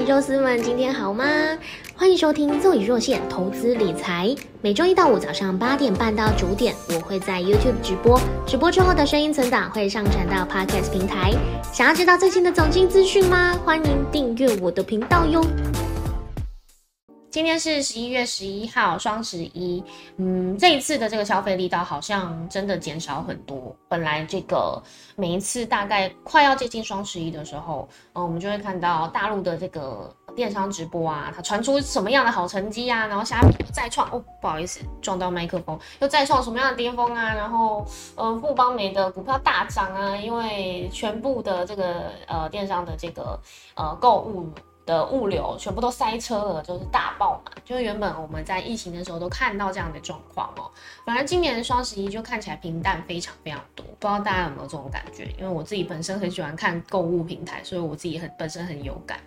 肉丝们，今天好吗？欢迎收听若隐若现投资理财，每周一到五早上八点半到九点，我会在 YouTube 直播，直播之后的声音存档会上传到 Podcast 平台。想要知道最新的总经资讯吗？欢迎订阅我的频道哟。今天是十一月十一号，双十一。嗯，这一次的这个消费力道好像真的减少很多。本来这个每一次大概快要接近双十一的时候，嗯，我们就会看到大陆的这个电商直播啊，它传出什么样的好成绩啊，然后下面再创哦，不好意思撞到麦克风，又再创什么样的巅峰啊，然后呃，富邦美的股票大涨啊，因为全部的这个呃电商的这个呃购物。的物流全部都塞车了，就是大爆嘛。就是原本我们在疫情的时候都看到这样的状况哦，反而今年双十一就看起来平淡非常非常多。不知道大家有没有这种感觉？因为我自己本身很喜欢看购物平台，所以我自己很本身很有感。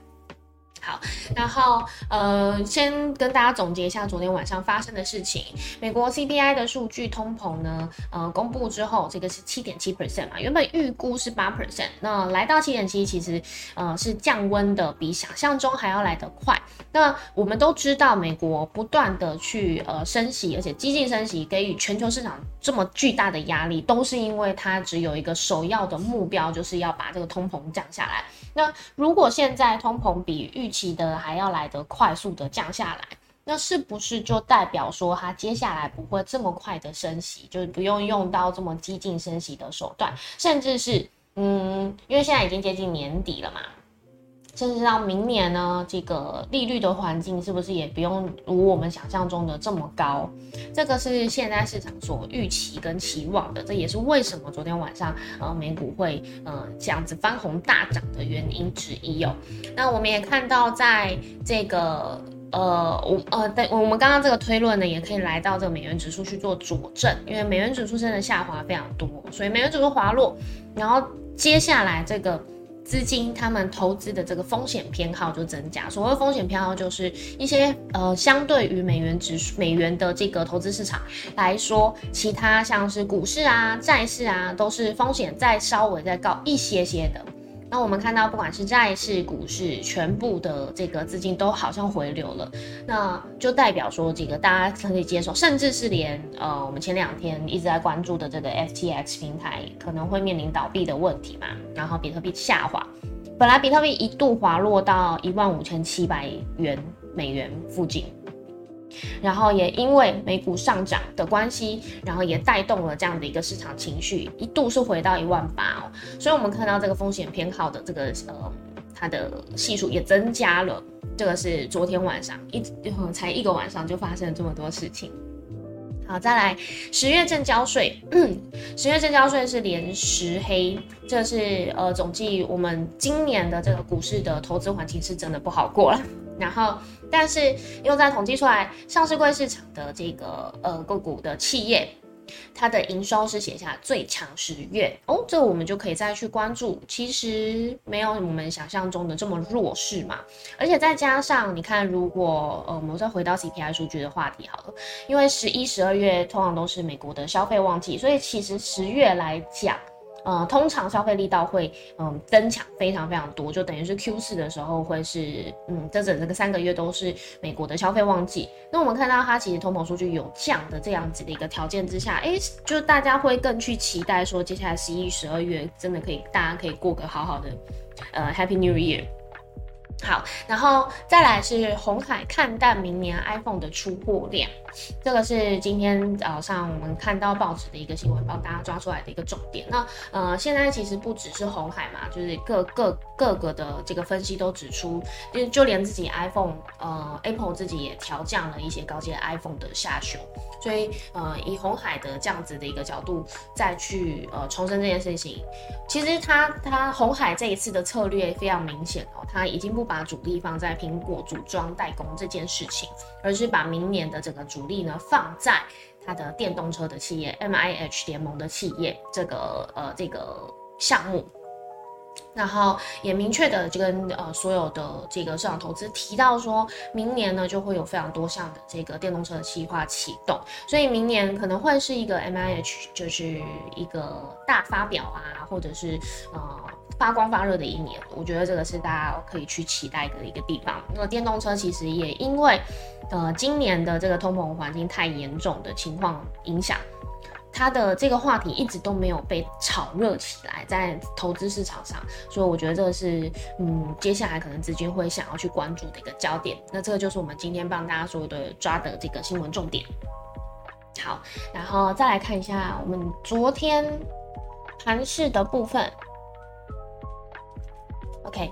好，然后呃，先跟大家总结一下昨天晚上发生的事情。美国 CPI 的数据通膨呢，呃，公布之后，这个是七点七 percent 嘛，原本预估是八 percent，那来到七点七，其实呃是降温的，比想象中还要来得快。那我们都知道，美国不断的去呃升息，而且激进升息，给予全球市场这么巨大的压力，都是因为它只有一个首要的目标，就是要把这个通膨降下来。那如果现在通膨比预期的还要来得快速的降下来，那是不是就代表说它接下来不会这么快的升息，就是不用用到这么激进升息的手段，甚至是嗯，因为现在已经接近年底了嘛。甚至到明年呢，这个利率的环境是不是也不用如我们想象中的这么高？这个是现在市场所预期跟期望的，这也是为什么昨天晚上呃美股会呃这样子翻红大涨的原因之一哦。那我们也看到，在这个呃我呃对我们刚刚这个推论呢，也可以来到这个美元指数去做佐证，因为美元指数真的下滑非常多，所以美元指数滑落，然后接下来这个。资金他们投资的这个风险偏好就增加。所谓风险偏好，就是一些呃，相对于美元指数、美元的这个投资市场来说，其他像是股市啊、债市啊，都是风险再稍微再高一些些的。那我们看到，不管是债市、股市，全部的这个资金都好像回流了，那就代表说，这个大家可以接受，甚至是连呃，我们前两天一直在关注的这个 FTX 平台可能会面临倒闭的问题嘛，然后比特币下滑，本来比特币一度滑落到一万五千七百元美元附近。然后也因为美股上涨的关系，然后也带动了这样的一个市场情绪，一度是回到一万八哦。所以我们看到这个风险偏好的这个呃，它的系数也增加了。这个是昨天晚上一才一个晚上就发生了这么多事情。好，再来十月正交税，十月正交税是连十黑，这是呃总计我们今年的这个股市的投资环境是真的不好过了。然后，但是又在统计出来，上市柜市场的这个呃个股的企业，它的营收是写下最强十月哦，这我们就可以再去关注。其实没有我们想象中的这么弱势嘛，而且再加上你看，如果呃我们再回到 CPI 数据的话题好了，因为十一、十二月通常都是美国的消费旺季，所以其实十月来讲。呃，通常消费力道会嗯增强非常非常多，就等于是 Q 四的时候会是嗯，这整这个三个月都是美国的消费旺季。那我们看到它其实通膨数据有降的这样子的一个条件之下，哎，就大家会更去期待说，接下来十一、十二月真的可以大家可以过个好好的呃 Happy New Year。好，然后再来是红海看淡明年 iPhone 的出货量，这个是今天早上我们看到报纸的一个新闻，帮大家抓出来的一个重点。那呃，现在其实不只是红海嘛，就是各各各个的这个分析都指出，就就连自己 iPhone，呃，Apple 自己也调降了一些高阶 iPhone 的下修。所以呃，以红海的这样子的一个角度再去呃重申这件事情，其实它它红海这一次的策略非常明显哦，它已经不。把主力放在苹果组装代工这件事情，而是把明年的整个主力呢放在它的电动车的企业 M I H 联盟的企业这个呃这个项目。然后也明确的就跟呃所有的这个市场投资提到说，明年呢就会有非常多项的这个电动车的计划启动，所以明年可能会是一个 M I H 就是一个大发表啊，或者是呃发光发热的一年，我觉得这个是大家可以去期待的一个地方。那电动车其实也因为呃今年的这个通膨环境太严重的情况影响。它的这个话题一直都没有被炒热起来，在投资市场上，所以我觉得这个是，嗯，接下来可能资金会想要去关注的一个焦点。那这个就是我们今天帮大家说的抓的这个新闻重点。好，然后再来看一下我们昨天盘市的部分。OK，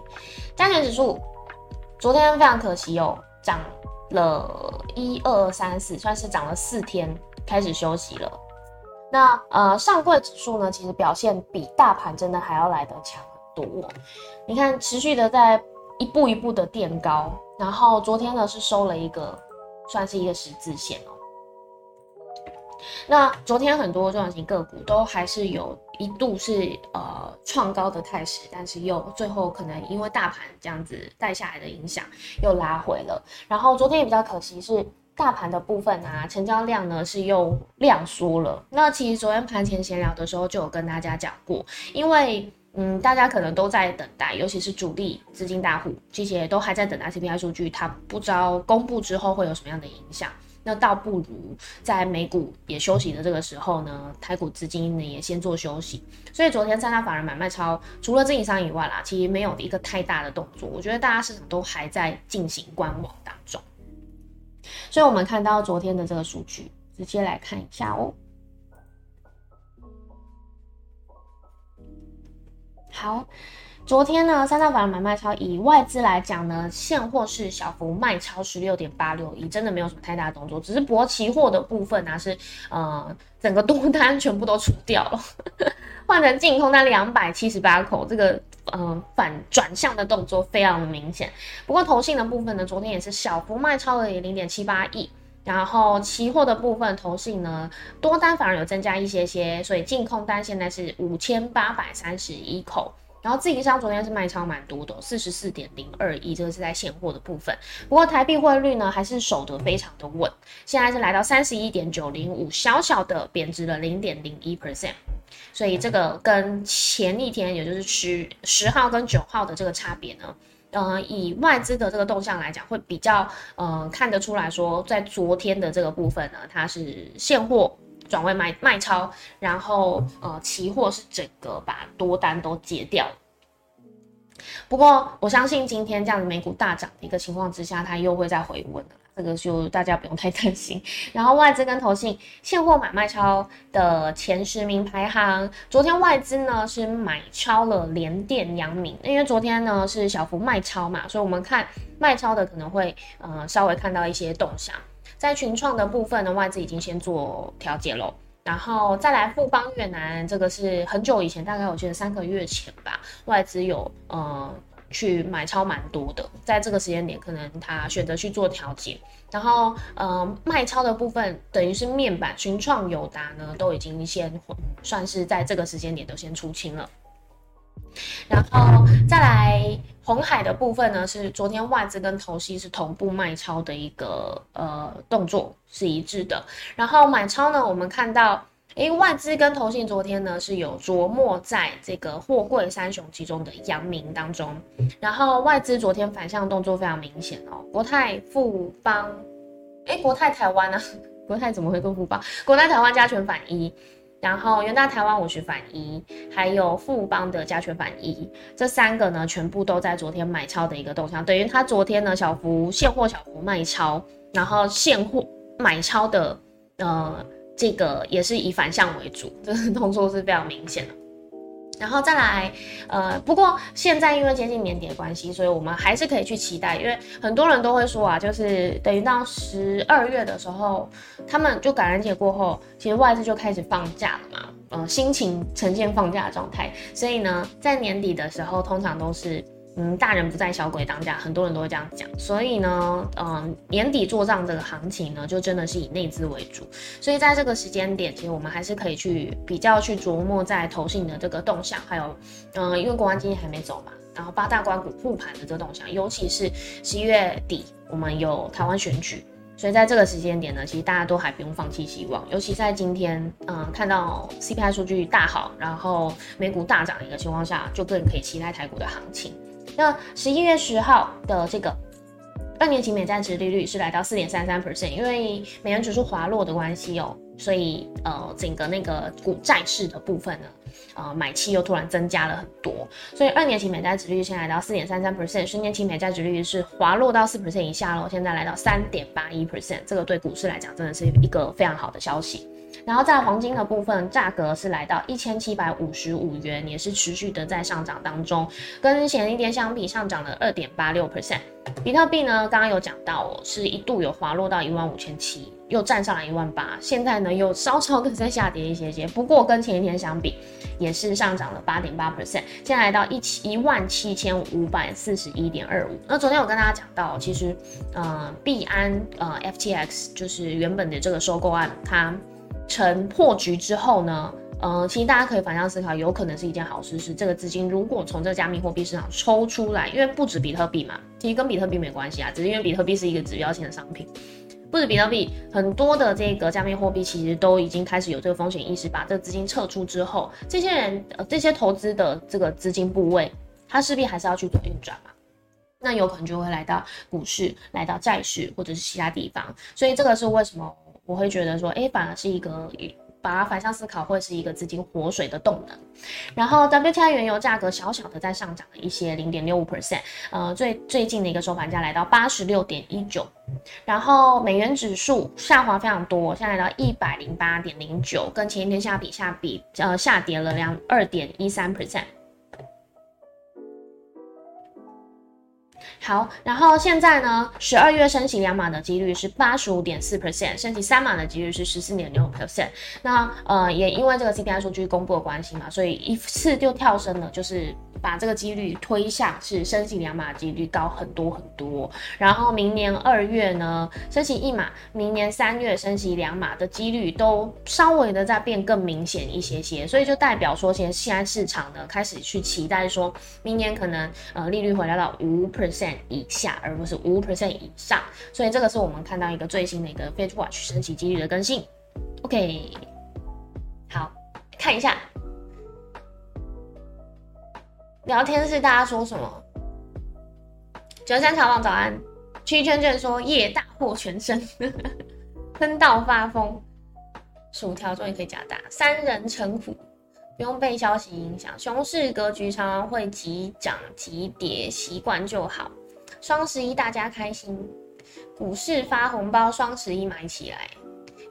加权指数昨天非常可惜哦，涨了一二三四，算是涨了四天，开始休息了。那呃，上柜指数呢，其实表现比大盘真的还要来得强很多。你看，持续的在一步一步的垫高，然后昨天呢是收了一个，算是一个十字线哦。那昨天很多中小型个股都还是有一度是呃创高的态势，但是又最后可能因为大盘这样子带下来的影响，又拉回了。然后昨天也比较可惜是。大盘的部分啊，成交量呢是又量缩了。那其实昨天盘前闲聊的时候就有跟大家讲过，因为嗯，大家可能都在等待，尤其是主力资金大户这些都还在等待 CPI 数据，它不知道公布之后会有什么样的影响。那倒不如在美股也休息的这个时候呢，台股资金呢也先做休息。所以昨天三大法人买卖超，除了自营商以外啦，其实没有一个太大的动作。我觉得大家市场都还在进行观望当中。所以，我们看到昨天的这个数据，直接来看一下哦。好，昨天呢，三大板买卖超，以外资来讲呢，现货是小幅卖超十六点八六亿，真的没有什么太大的动作，只是博期货的部分呢是，呃，整个多单全部都出掉了，换成净空单两百七十八口，这个。呃，反转向的动作非常的明显。不过，投信的部分呢，昨天也是小幅卖超了零点七八亿。然后，期货的部分，投信呢多单反而有增加一些些，所以净空单现在是五千八百三十一口。然后，自营商昨天是卖超蛮多的，四十四点零二亿，这个是在现货的部分。不过，台币汇率呢还是守得非常的稳，现在是来到三十一点九零五，小小的贬值了零点零一 percent。所以这个跟前一天，也就是十十号跟九号的这个差别呢，呃，以外资的这个动向来讲，会比较呃看得出来说，在昨天的这个部分呢，它是现货转为卖卖超，然后呃期货是整个把多单都结掉。不过我相信今天这样子美股大涨的一个情况之下，它又会再回温的。这个就大家不用太担心。然后外资跟投信现货买卖超的前十名排行，昨天外资呢是买超了联电、阳明，因为昨天呢是小幅卖超嘛，所以我们看卖超的可能会呃稍微看到一些动向。在群创的部分呢，外资已经先做调节喽，然后再来富邦越南，这个是很久以前，大概我记得三个月前吧，外资有呃。去买超蛮多的，在这个时间点，可能他选择去做调节，然后呃卖超的部分，等于是面板、群创、友达呢，都已经先算是在这个时间点都先出清了。然后再来红海的部分呢，是昨天外资跟投息是同步卖超的一个呃动作是一致的，然后买超呢，我们看到。诶，外资跟投信昨天呢是有琢磨在这个货柜三雄其中的阳明当中，然后外资昨天反向动作非常明显哦，国泰富邦，诶，国泰台湾呢？国泰怎么会跟富邦？国泰台湾加权反一，然后元大台湾五十反一，还有富邦的加权反一，这三个呢全部都在昨天买超的一个动向，等于他昨天呢小幅现货小幅卖超，然后现货买超的呃。这个也是以反向为主，这个动作是非常明显的。然后再来，呃，不过现在因为接近年底的关系，所以我们还是可以去期待，因为很多人都会说啊，就是等于到十二月的时候，他们就感恩节过后，其实外资就开始放假了嘛，呃，心情呈现放假的状态，所以呢，在年底的时候，通常都是嗯，大人不在小鬼当家，很多人都会这样讲。所以呢，嗯，年底做账这个行情呢，就真的是以内资为主。所以在这个时间点，其实我们还是可以去比较去琢磨在投信的这个动向，还有，嗯，因为国安基金还没走嘛，然后八大关股复盘的这个动向，尤其是十一月底我们有台湾选举。所以在这个时间点呢，其实大家都还不用放弃希望，尤其在今天，嗯，看到 CPI 数据大好，然后美股大涨的一个情况下，就更可以期待台股的行情。那十一月十号的这个二年期美债值利率是来到四点三三 percent，因为美元指数滑落的关系哦，所以呃，整个那个股债市的部分呢。呃，买气又突然增加了很多，所以二年期美债殖率现在来到四点三三 percent，十年期美债殖率是滑落到四 percent 以下了，现在来到三点八一 percent，这个对股市来讲真的是一个非常好的消息。然后在黄金的部分，价格是来到一千七百五十五元，也是持续的在上涨当中，跟前一天相比上涨了二点八六 percent。比特币呢，刚刚有讲到，是一度有滑落到一万五千七，又站上来一万八，现在呢又稍稍的在下跌一些些，不过跟前一天相比，也是上涨了八点八 percent，现在来到一七一万七千五百四十一点二五。那昨天我跟大家讲到，其实呃币安呃 FTX 就是原本的这个收购案，它。成破局之后呢，呃，其实大家可以反向思考，有可能是一件好事，是这个资金如果从这加密货币市场抽出来，因为不止比特币嘛，其实跟比特币没关系啊，只是因为比特币是一个指标性的商品，不止比特币，很多的这个加密货币其实都已经开始有这个风险意识，把这个资金撤出之后，这些人呃这些投资的这个资金部位，它势必还是要去做运转嘛，那有可能就会来到股市、来到债市或者是其他地方，所以这个是为什么？我会觉得说，哎，反而是一个把它反向思考，会是一个资金活水的动能。然后，WTI 原油价格小小的在上涨了一些，零点六五 percent，呃，最最近的一个收盘价来到八十六点一九。然后，美元指数下滑非常多，现在来到一百零八点零九，跟前一天下比下比，呃，下跌了两二点一三 percent。好，然后现在呢，十二月升息两码的几率是八十五点四 percent，升息三码的几率是十四点六 percent。那呃，也因为这个 CPI 数据公布的关系嘛，所以一次就跳升了，就是。把这个几率推向是升息两码几率高很多很多，然后明年二月呢升息一码，明年三月升息两码的几率都稍微的在变更明显一些些，所以就代表说，现在现在市场呢开始去期待说，明年可能呃利率回来到五 percent 以下，而不是五 percent 以上，所以这个是我们看到一个最新的一个 Fed Watch 升息几率的更新。OK，好，看一下。聊天室大家说什么？九三茶王早安，区圈圈说夜大获全胜，喷到发疯，薯条终于可以加大，三人成虎，不用被消息影响，熊市格局常常会急涨急跌，习惯就好。双十一大家开心，股市发红包，双十一买起来。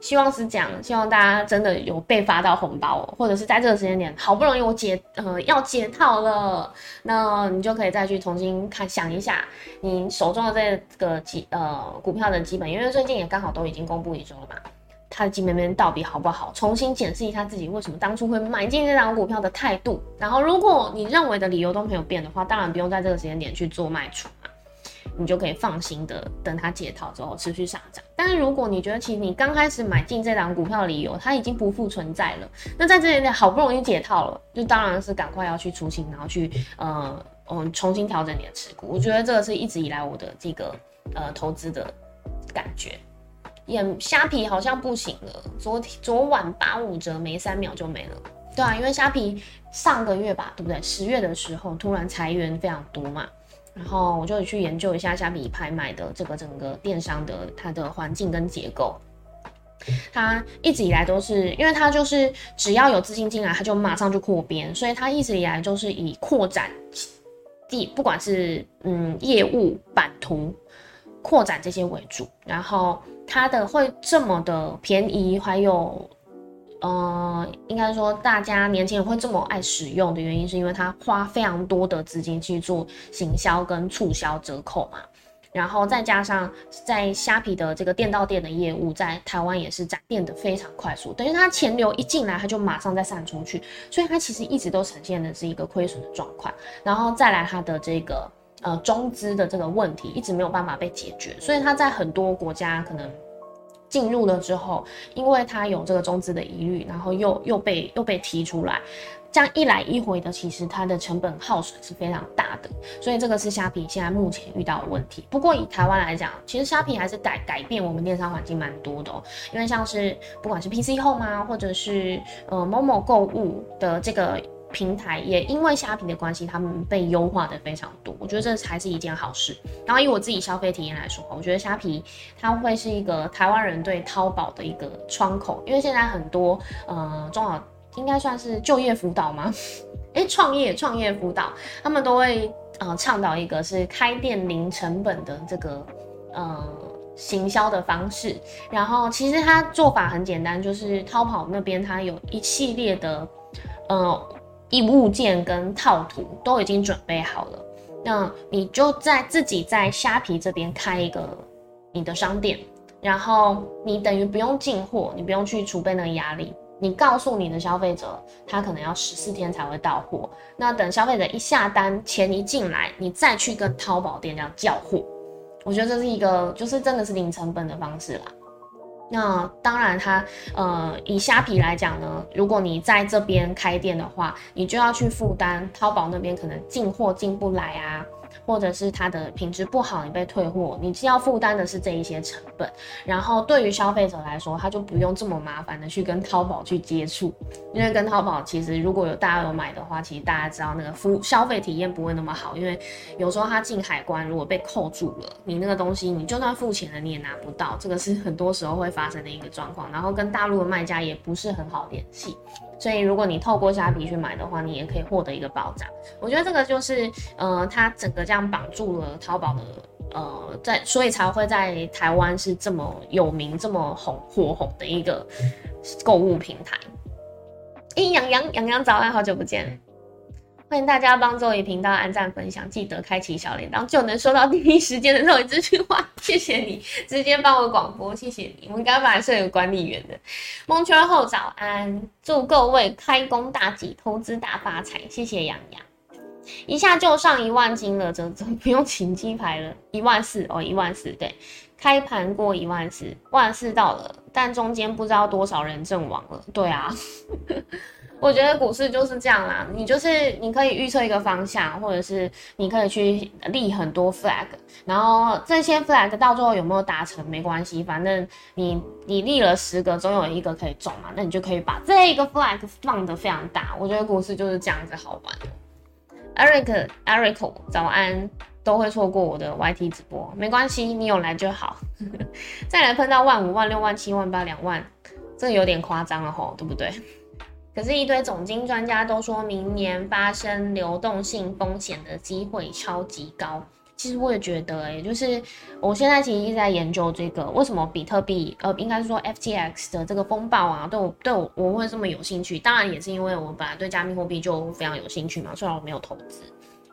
希望是这样，希望大家真的有被发到红包，或者是在这个时间点，好不容易我解呃要解套了，那你就可以再去重新看想一下你手中的这个基呃股票的基本，因为最近也刚好都已经公布一周了嘛，它的基本面到底好不好？重新检视一下自己为什么当初会买进这档股票的态度，然后如果你认为的理由都没有变的话，当然不用在这个时间点去做卖出。你就可以放心的等它解套之后持续上涨。但是如果你觉得其实你刚开始买进这档股票的理由它已经不复存在了，那在这里好不容易解套了，就当然是赶快要去出清，然后去呃嗯重新调整你的持股。我觉得这个是一直以来我的这个呃投资的感觉。也虾皮好像不行了，昨天昨晚八五折没三秒就没了。对啊，因为虾皮上个月吧，对不对？十月的时候突然裁员非常多嘛。然后我就去研究一下虾米拍卖的这个整个电商的它的环境跟结构。它一直以来都是，因为它就是只要有资金进来，它就马上就扩编，所以它一直以来就是以扩展地，不管是嗯业务版图扩展这些为主。然后它的会这么的便宜，还有。呃，应该说大家年轻人会这么爱使用的原因，是因为它花非常多的资金去做行销跟促销折扣嘛。然后再加上在虾皮的这个店到店的业务，在台湾也是展店的非常快速，等于它钱流一进来，它就马上再散出去，所以它其实一直都呈现的是一个亏损的状况。然后再来它的这个呃中资的这个问题，一直没有办法被解决，所以它在很多国家可能进入了之后，因为它有这个中资的疑虑，然后又又被又被提出来。这样一来一回的，其实它的成本耗损是非常大的，所以这个是虾皮现在目前遇到的问题。不过以台湾来讲，其实虾皮还是改改变我们电商环境蛮多的哦，因为像是不管是 PC Home 啊，或者是呃某某购物的这个平台，也因为虾皮的关系，他们被优化的非常多。我觉得这才是一件好事。然后以我自己消费体验来说，我觉得虾皮它会是一个台湾人对淘宝的一个窗口，因为现在很多呃中小。应该算是就业辅导吗？哎，创业创业辅导，他们都会呃倡导一个是开店零成本的这个呃行销的方式。然后其实它做法很简单，就是淘宝那边它有一系列的呃一物件跟套图都已经准备好了，那你就在自己在虾皮这边开一个你的商店，然后你等于不用进货，你不用去储备那个压力。你告诉你的消费者，他可能要十四天才会到货。那等消费者一下单，钱一进来，你再去跟淘宝店这样叫货。我觉得这是一个，就是真的是零成本的方式啦。那当然，它呃，以虾皮来讲呢，如果你在这边开店的话，你就要去负担淘宝那边可能进货进不来啊。或者是它的品质不好，你被退货，你是要负担的是这一些成本。然后对于消费者来说，他就不用这么麻烦的去跟淘宝去接触，因为跟淘宝其实如果有大家有买的话，其实大家知道那个服消费体验不会那么好，因为有时候他进海关如果被扣住了，你那个东西你就算付钱了你也拿不到，这个是很多时候会发生的一个状况。然后跟大陆的卖家也不是很好联系。所以，如果你透过虾皮去买的话，你也可以获得一个保障。我觉得这个就是，呃，它整个这样绑住了淘宝的，呃，在所以才会在台湾是这么有名、这么红火红的一个购物平台。咦，杨洋，杨洋早安，好久不见。欢迎大家帮周宇频道按赞分享，记得开启小铃铛，就能收到第一时间的周宇资讯话。谢谢你，直接帮我广播，谢谢你。我们刚刚本来是有管理员的。蒙圈后早安，祝各位开工大吉，投资大发财。谢谢洋洋，一下就上一万金了，这这不用请鸡排了，一万四哦，一万四，对，开盘过一万四，万四到了，但中间不知道多少人阵亡了，对啊。我觉得股市就是这样啦，你就是你可以预测一个方向，或者是你可以去立很多 flag，然后这些 flag 到最后有没有达成没关系，反正你你立了十个，总有一个可以中嘛，那你就可以把这个 flag 放得非常大。我觉得股市就是这样子好玩。Eric Eric 早安，都会错过我的 YT 直播，没关系，你有来就好。再来碰到万五万六万七万八两万，这有点夸张了吼，对不对？可是，一堆总经专家都说明年发生流动性风险的机会超级高。其实我也觉得，哎，就是我现在其实一直在研究这个，为什么比特币，呃，应该是说 FTX 的这个风暴啊，对我对我我会这么有兴趣。当然，也是因为我本来对加密货币就非常有兴趣嘛，虽然我没有投资，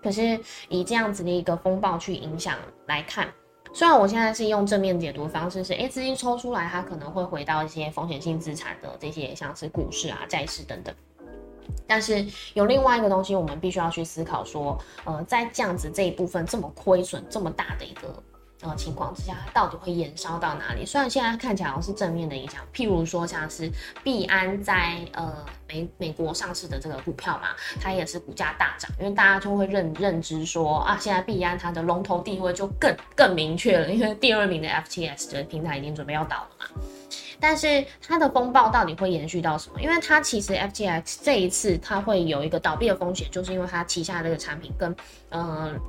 可是以这样子的一个风暴去影响来看。虽然我现在是用正面解读方式，是诶资金抽出来，它可能会回到一些风险性资产的这些，像是股市啊、债市等等。但是有另外一个东西，我们必须要去思考说，呃，在这样子这一部分这么亏损这么大的一个。呃，情况之下，它到底会延烧到哪里？虽然现在看起来好像是正面的影响，譬如说像是币安在呃美美国上市的这个股票嘛，它也是股价大涨，因为大家就会认认知说啊，现在币安它的龙头地位就更更明确了，因为第二名的 FTS 的平台已经准备要倒了嘛。但是它的风暴到底会延续到什么？因为它其实 FTX 这一次它会有一个倒闭的风险，就是因为它旗下这个产品跟嗯。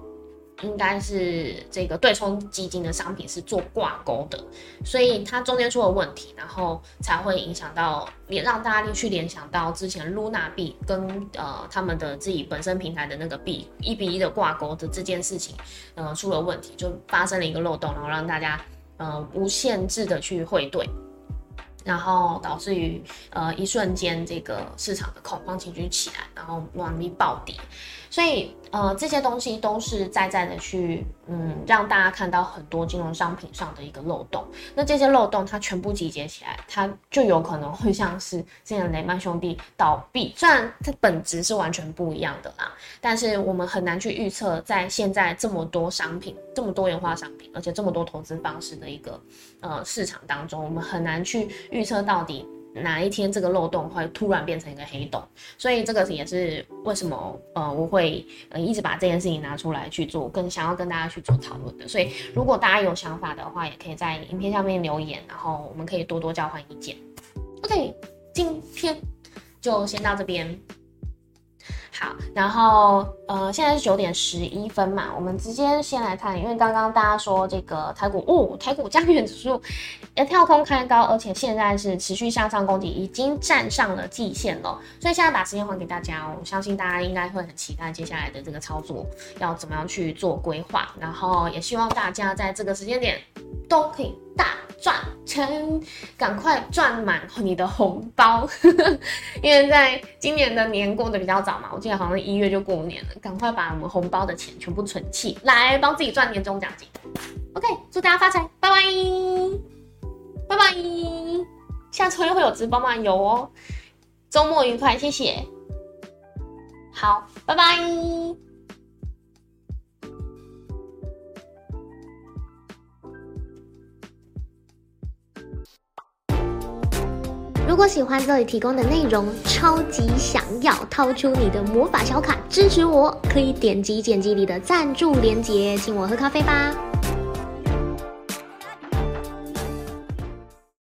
应该是这个对冲基金的商品是做挂钩的，所以它中间出了问题，然后才会影响到也让大家去联想到之前 Luna 币跟呃他们的自己本身平台的那个币一比一的挂钩的这件事情，呃出了问题，就发生了一个漏洞，然后让大家呃无限制的去汇兑。然后导致于呃一瞬间这个市场的恐慌情绪起来，然后乱币暴跌，所以呃，这些东西都是在在的去，嗯，让大家看到很多金融商品上的一个漏洞。那这些漏洞它全部集结起来，它就有可能会像是之前雷曼兄弟倒闭，虽然它本质是完全不一样的啦，但是我们很难去预测，在现在这么多商品、这么多元化商品，而且这么多投资方式的一个呃市场当中，我们很难去预测到底。哪一天这个漏洞会突然变成一个黑洞，所以这个也是为什么呃我会呃一直把这件事情拿出来去做，跟想要跟大家去做讨论的。所以如果大家有想法的话，也可以在影片下面留言，然后我们可以多多交换意见。OK，今天就先到这边。好，然后呃，现在是九点十一分嘛，我们直接先来看，因为刚刚大家说这个台股哦，台股加权指数要 跳空开高，而且现在是持续向上攻击，已经站上了季线了，所以现在把时间还给大家哦，我相信大家应该会很期待接下来的这个操作要怎么样去做规划，然后也希望大家在这个时间点都可以大。赚钱，赶快赚满你的红包，因为在今年的年过得比较早嘛，我记得好像一月就过年了，赶快把我们红包的钱全部存起来，帮自己赚年终奖金。OK，祝大家发财，拜拜，拜拜，下周又会有直播吗？有哦，周末愉快，谢谢，好，拜拜。如果喜欢这里提供的内容，超级想要掏出你的魔法小卡支持我，可以点击剪辑里的赞助链接，请我喝咖啡吧。